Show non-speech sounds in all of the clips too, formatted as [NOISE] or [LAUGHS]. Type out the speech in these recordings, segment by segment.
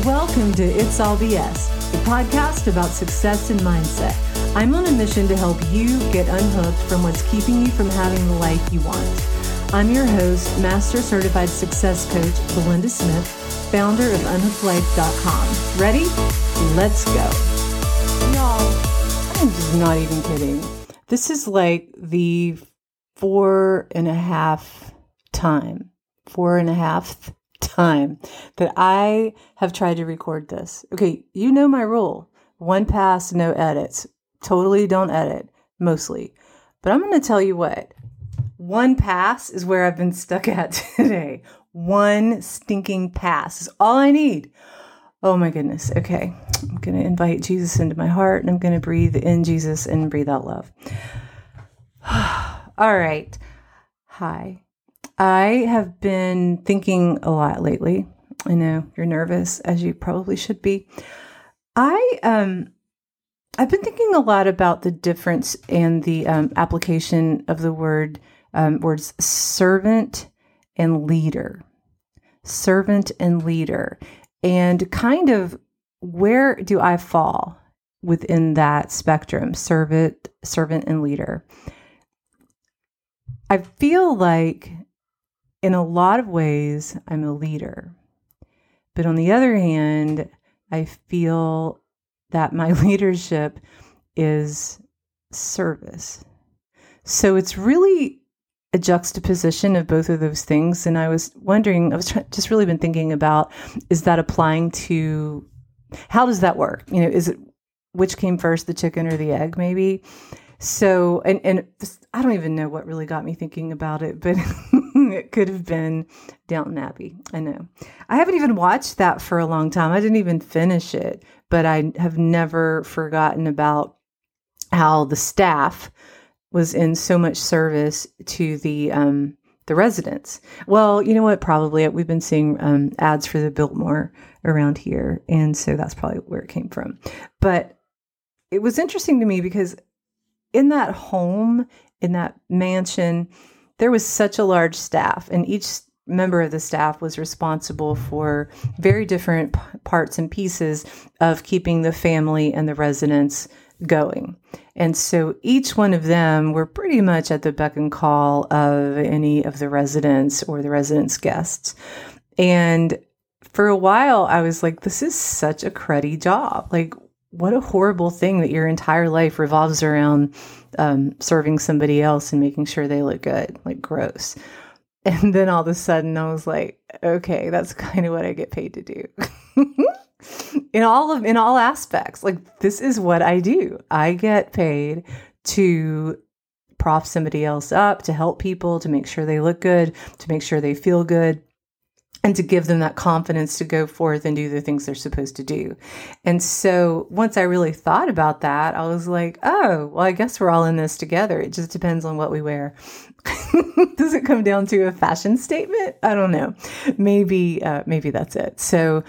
Welcome to It's All BS, the podcast about success and mindset. I'm on a mission to help you get unhooked from what's keeping you from having the life you want. I'm your host, Master Certified Success Coach Belinda Smith, founder of unhookedlife.com. Ready? Let's go. Y'all, I'm just not even kidding. This is like the four and a half time, four and a half time that I have tried to record this. Okay, you know my rule one pass, no edits. Totally don't edit, mostly. But I'm going to tell you what one pass is where I've been stuck [LAUGHS] at today. One stinking pass is all I need. Oh my goodness. Okay. I'm going to invite Jesus into my heart and I'm going to breathe in Jesus and breathe out love. [SIGHS] all right. Hi. I have been thinking a lot lately. I know you're nervous as you probably should be. I um I've been thinking a lot about the difference and the um, application of the word um, words servant and leader, servant and leader, and kind of where do I fall within that spectrum, servant, servant and leader. I feel like in a lot of ways, I'm a leader. But on the other hand, I feel that my [LAUGHS] leadership is service. So it's really a juxtaposition of both of those things. And I was wondering, I was just really been thinking about is that applying to how does that work? You know, is it which came first, the chicken or the egg, maybe? So, and, and I don't even know what really got me thinking about it, but [LAUGHS] [LAUGHS] it could have been Downton Abbey. I know. I haven't even watched that for a long time. I didn't even finish it, but I have never forgotten about how the staff was in so much service to the um, the residents. Well, you know what? Probably we've been seeing um, ads for the Biltmore around here, and so that's probably where it came from. But it was interesting to me because in that home, in that mansion, there was such a large staff, and each member of the staff was responsible for very different p- parts and pieces of keeping the family and the residents going. And so each one of them were pretty much at the beck and call of any of the residents or the residents' guests. And for a while, I was like, this is such a cruddy job. Like, what a horrible thing that your entire life revolves around um, serving somebody else and making sure they look good. Like, gross. [LAUGHS] And then all of a sudden, I was like, okay, that's kind of what I get paid to do. [LAUGHS] in all of in all aspects like this is what i do i get paid to prop somebody else up to help people to make sure they look good to make sure they feel good and to give them that confidence to go forth and do the things they're supposed to do. And so once I really thought about that, I was like, oh, well, I guess we're all in this together. It just depends on what we wear. [LAUGHS] Does it come down to a fashion statement? I don't know. Maybe, uh, maybe that's it. So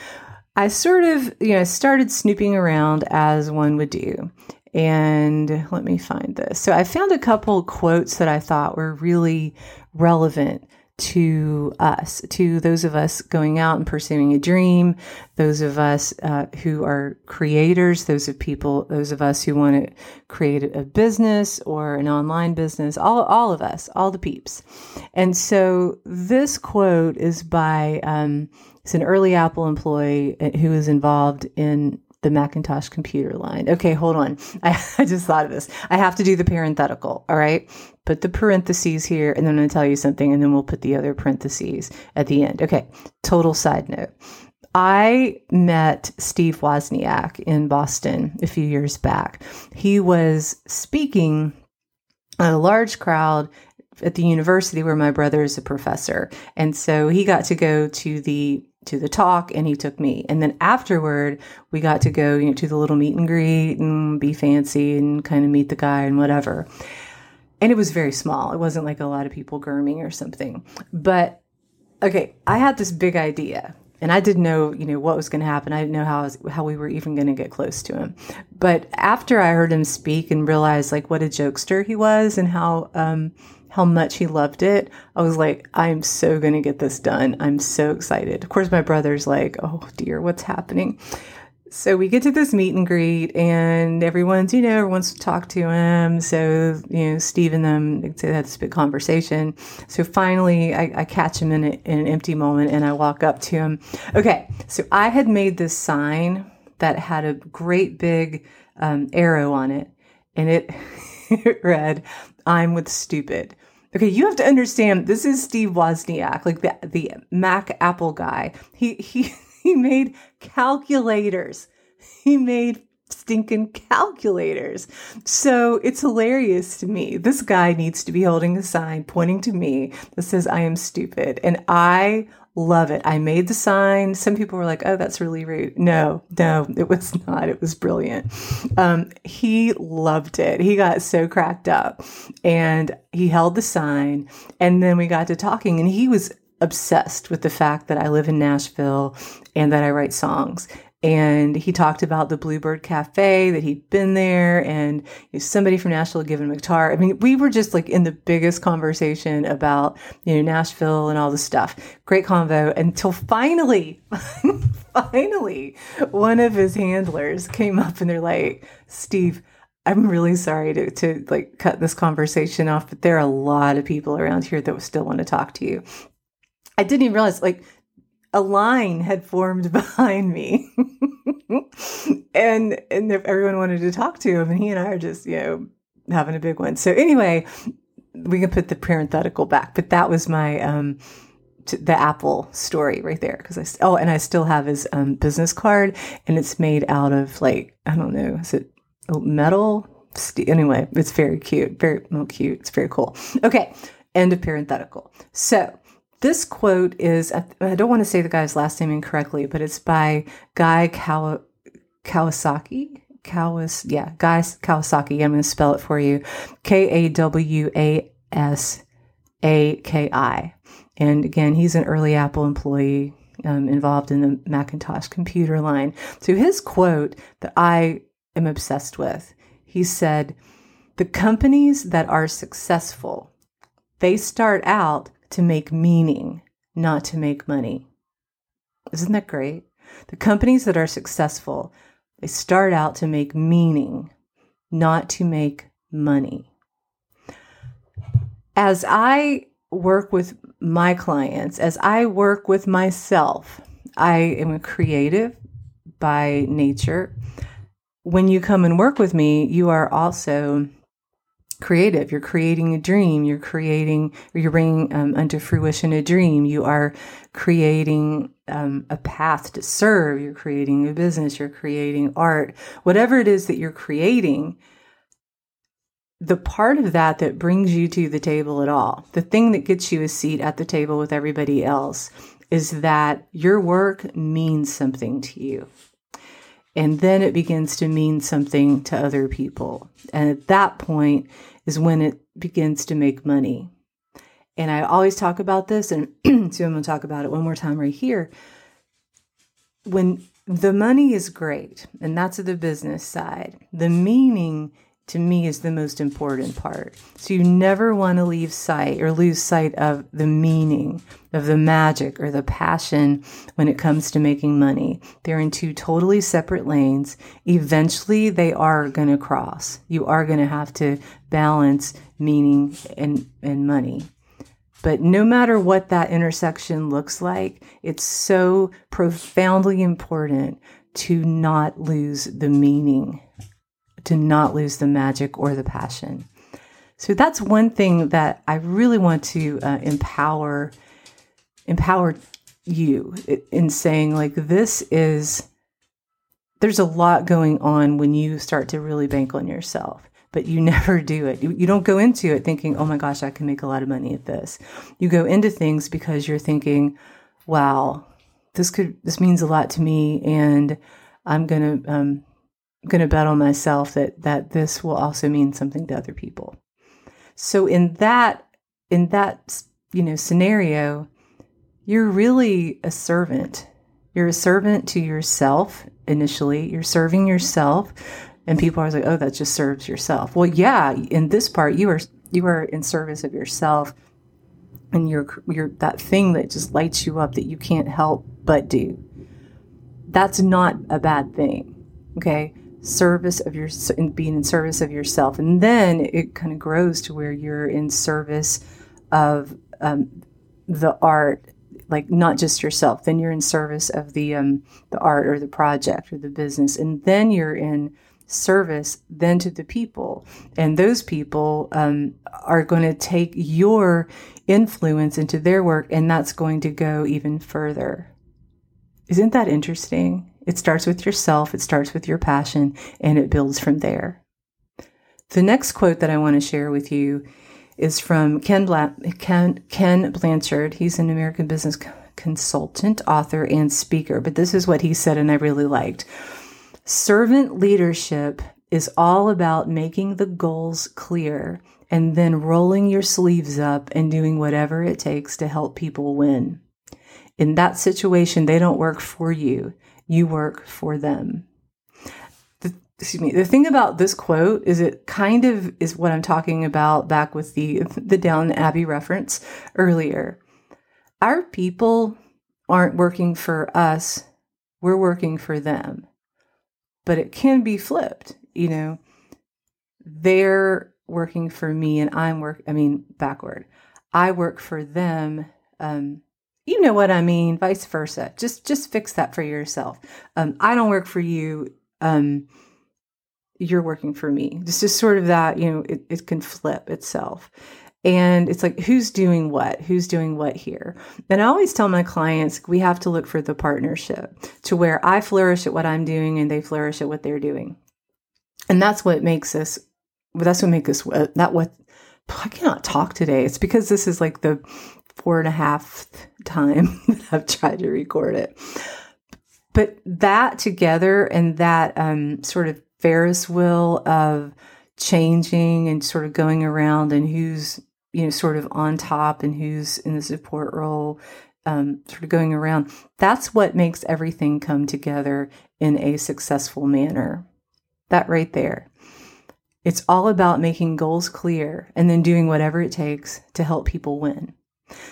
I sort of, you know, started snooping around as one would do. And let me find this. So I found a couple quotes that I thought were really relevant to us, to those of us going out and pursuing a dream, those of us uh, who are creators, those of people, those of us who want to create a business or an online business, all, all of us, all the peeps. And so this quote is by, um, it's an early Apple employee uh, who was involved in the Macintosh computer line. Okay, hold on. [LAUGHS] I, I, just thought of this. I have to do the parenthetical. All right. Put the parentheses here, and then I'm going to tell you something, and then we'll put the other parentheses at the end. Okay. Total side note. I met Steve Wozniak in Boston a few years back. He was speaking at a large crowd at the university where my brother is a professor. And so he got to go to the to the talk and he took me. And then afterward, we got to go, you know, to the little meet and greet and be fancy and kind of meet the guy and whatever. And it was very small. It wasn't like a lot of people gurming or something. But okay, I had this big idea. And I didn't know, you know, what was going to happen. I didn't know how was, how we were even going to get close to him. But after I heard him speak and realized like what a jokester he was and how um, how much he loved it, I was like, I'm so going to get this done. I'm so excited. Of course, my brother's like, oh dear, what's happening? So we get to this meet and greet, and everyone's, you know, everyone's to talk to him. So, you know, Steve and them, they had this big conversation. So finally, I, I catch him in, a, in an empty moment and I walk up to him. Okay, so I had made this sign that had a great big um, arrow on it, and it, [LAUGHS] it read, I'm with stupid. Okay, you have to understand this is Steve Wozniak, like the the Mac Apple guy. He he [LAUGHS] [LAUGHS] he made calculators. He made stinking calculators. So it's hilarious to me. This guy needs to be holding a sign pointing to me that says, I am stupid. And I love it. I made the sign. Some people were like, oh, that's really rude. No, no, it was not. It was brilliant. Um, he loved it. He got so cracked up and he held the sign. And then we got to talking, and he was obsessed with the fact that I live in Nashville and that I write songs. And he talked about the Bluebird Cafe, that he'd been there, and somebody from Nashville had given a guitar. I mean, we were just like in the biggest conversation about, you know, Nashville and all the stuff. Great convo until finally, [LAUGHS] finally, one of his handlers came up and they're like, Steve, I'm really sorry to, to like cut this conversation off, but there are a lot of people around here that still want to talk to you. I didn't even realize like a line had formed [LAUGHS] behind me. and and everyone wanted to talk to him and he and I are just, you know, having a big one. So anyway, we can put the parenthetical back, but that was my um the Apple story right there because I oh and I still have his um, business card and it's made out of like I don't know is it metal anyway it's very cute very well, cute it's very cool okay end of parenthetical so this quote is, I don't want to say the guy's last name incorrectly, but it's by Guy Kawa, Kawasaki. Kawas, yeah, Guy Kawasaki. I'm going to spell it for you K A W A S A K I. And again, he's an early Apple employee um, involved in the Macintosh computer line. So his quote that I am obsessed with, he said, The companies that are successful, they start out to make meaning, not to make money. Isn't that great? The companies that are successful, they start out to make meaning, not to make money. As I work with my clients, as I work with myself, I am a creative by nature. When you come and work with me, you are also creative. You're creating a dream. You're creating, you're bringing um, unto fruition a dream. You are creating um, a path to serve. You're creating a business. You're creating art. Whatever it is that you're creating, the part of that that brings you to the table at all, the thing that gets you a seat at the table with everybody else, is that your work means something to you. And then it begins to mean something to other people. And at that point, is when it begins to make money. And I always talk about this, and [CLEARS THROAT] so I'm going to talk about it one more time right here. When the money is great, and that's the business side, the meaning to me is the most important part. So you never want to leave sight or lose sight of the meaning, of the magic or the passion when it comes to making money. They're in two totally separate lanes. Eventually they are going to cross. You are going to have to balance meaning and, and money. But no matter what that intersection looks like, it's so profoundly important to not lose the meaning to not lose the magic or the passion. So that's one thing that I really want to uh, empower empower you in saying like this is there's a lot going on when you start to really bank on yourself but you [LAUGHS] never do it. You, you, don't go into it thinking, oh my gosh, I can make a lot of money at this. You go into things because you're thinking, wow, this could, this means a lot to me and I'm going to um, going to bet on myself that that this will also mean something to other people. So in that in that you know scenario, you're really a servant. You're a servant to yourself initially. You're serving yourself. And people are like, oh, that just serves yourself. Well, yeah, in this part, you are you are in service of yourself and you're you're that thing that just lights you up that you can't help but do. That's not a bad thing. Okay? Service of your being in service of yourself. And then it kind of grows to where you're in service of um, the art like not just yourself. Then you're in service of the um, the art or the project or the business. And then you're in service then to the people. And those people um, are going to take your influence into their work and that's going to go even further. Isn't that interesting it starts with yourself it starts with your passion and it builds from there the next quote that i want to share with you is from Ken, Bla- Ken, Ken Blanchard. He's an American business consultant, author, and speaker. But this is what he said, and I really liked. Servant leadership is all about making the goals clear and then rolling your sleeves up and doing whatever it takes to help people win. In that situation, they don't work for you, you work for them. Excuse me the thing about this quote is it kind of is what i'm talking about back with the [LAUGHS] the Down Abbey reference earlier. Our people aren't working for us we're working for them. But it can be flipped you know. They're working for me and i'm work i mean backward. I work for them um you know what i mean vice versa just just fix that for yourself um i don't work for you um you're working for me. It's just sort of that, you know, it, it can flip itself. And it's like, who's doing what? Who's doing what here? And I always tell my clients, we have to look for the partnership to where I flourish at what I'm doing and they flourish at what they're doing. And that's what makes us, that's what makes us, uh, that what, I cannot talk today. It's because this is like the four and a half time [LAUGHS] that I've tried to record it. But that together and that um, sort of Ferris wheel of changing and sort of going around and who's you know sort of on top and who's in the support role um, sort of going around that's what makes everything come together in a successful manner. That right there. It's all about making goals clear and then doing whatever it takes to help people win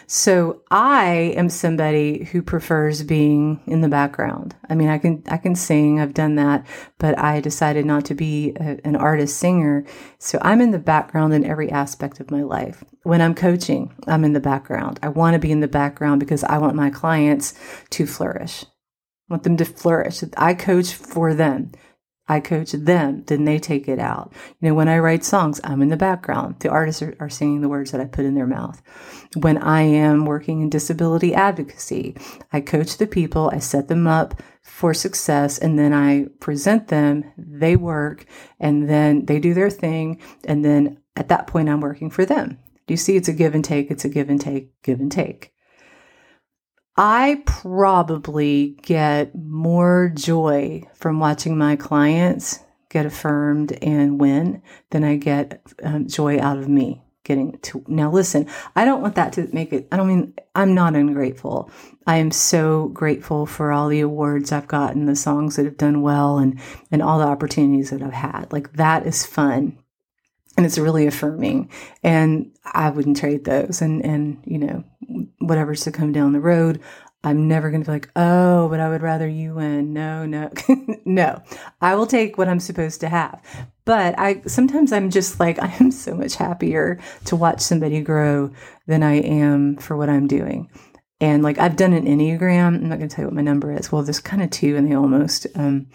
so I am somebody who prefers being in the background. I mean, I can I can sing. I've done that, but I decided not to be a, an artist singer. So I'm in the background in every aspect of my life. When I'm coaching, I'm in the background. I want to be in the background because I want my clients to flourish. I want them to flourish. I coach for them. I coach them, then they take it out. You know, when I write songs, I'm in the background. The artists are, are, singing the words that I put in their mouth. When I am working in disability advocacy, I coach the people, I set them up for success, and then I present them, they work, and then they do their thing. And then at that point, I'm working for them. Do you see? It's a give and take, it's a give and take, give and take. I probably get more joy from watching my clients get affirmed and win than I get um, joy out of me getting to. Now, listen, I don't want that to make it, I don't mean, I'm not ungrateful. I am so grateful for all the awards I've gotten, the songs that have done well, and, and all the opportunities that I've had. Like, that is fun and it's really affirming. And i wouldn't trade those. And and you know whatever's to come down the road i'm never going to be like oh but i would rather you win. No no [LAUGHS] no. I will take what i'm supposed to have. But i sometimes i'm just like [LAUGHS] i am so much happier to watch somebody grow than i am for what i'm doing. And like i've done an enneagram. I'm not going to tell you what my number is. Well there's kind of two and they almost um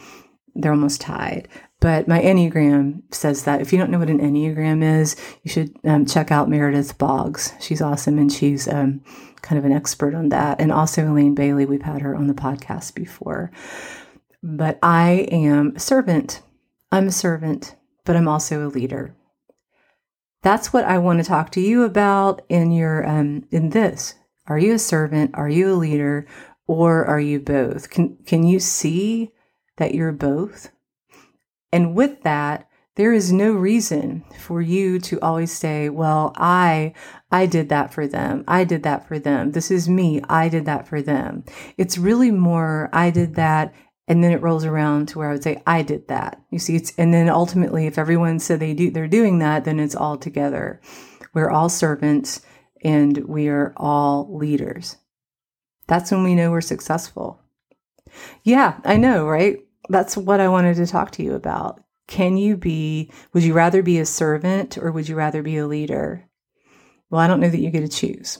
they're almost tied but my Enneagram says that. If you don't know what an Enneagram is, you should um, check out Meredith Boggs. She's awesome and she's um, kind of an expert on that. And also Elaine Bailey, we've had her on the podcast before. But I am a servant. I'm a servant, but I'm also a leader. That's what I want to talk to you about in your um, in this. Are you a servant? Are you a leader? Or are you both? Can can you see that you're both? And with that, there is no reason for you to always say, well, I, I did that for them. I did that for them. This is me. I did that for them. It's really more, I did that. And then it rolls around to where I would say, I did that. You see, it's, and then ultimately, if everyone said they do, they're doing that, then it's all together. We're all servants and we are all leaders. That's when we know we're successful. Yeah, I know, right? That's what I wanted to talk to you about. Can you be, would you rather be a servant or would you rather be a leader? Well, I don't know that you get to choose.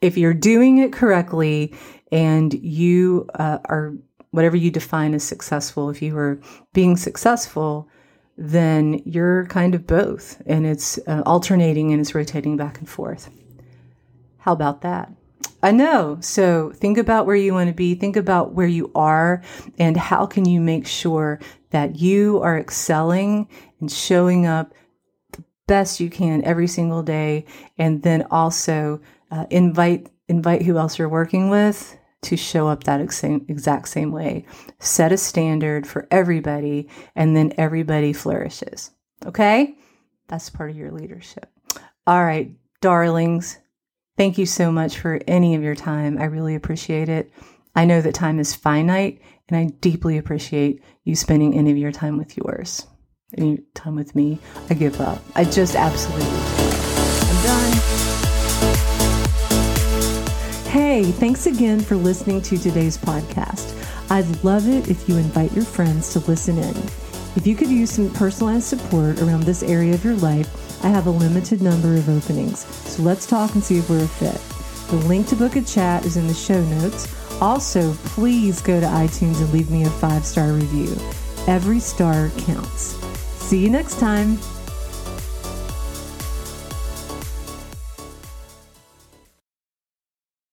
If you're doing it correctly and you uh, are whatever you define as successful, if you are being successful, then you're kind of both and it's uh, alternating and it's rotating back and forth. How about that? I know. So think about where you want to be. Think about where you are and how can you make sure that you are excelling and showing up the best you can every single day. And then also uh, invite, invite who else you're working with to show up that exact same way. Set a standard for everybody and then everybody flourishes. Okay. That's part of your leadership. All right, darlings. Thank you so much for any of your time. I really appreciate it. I know that time is finite, and I deeply appreciate you spending any of your time with yours. Any time with me, I give up. I just absolutely. I'm done. Hey, thanks again for listening to today's podcast. I'd love it if you invite your friends to listen in. If you could use some personalized support around this area of your life, I have a limited number of openings, so let's talk and see if we're a fit. The link to book a chat is in the show notes. Also, please go to iTunes and leave me a five star review. Every star counts. See you next time.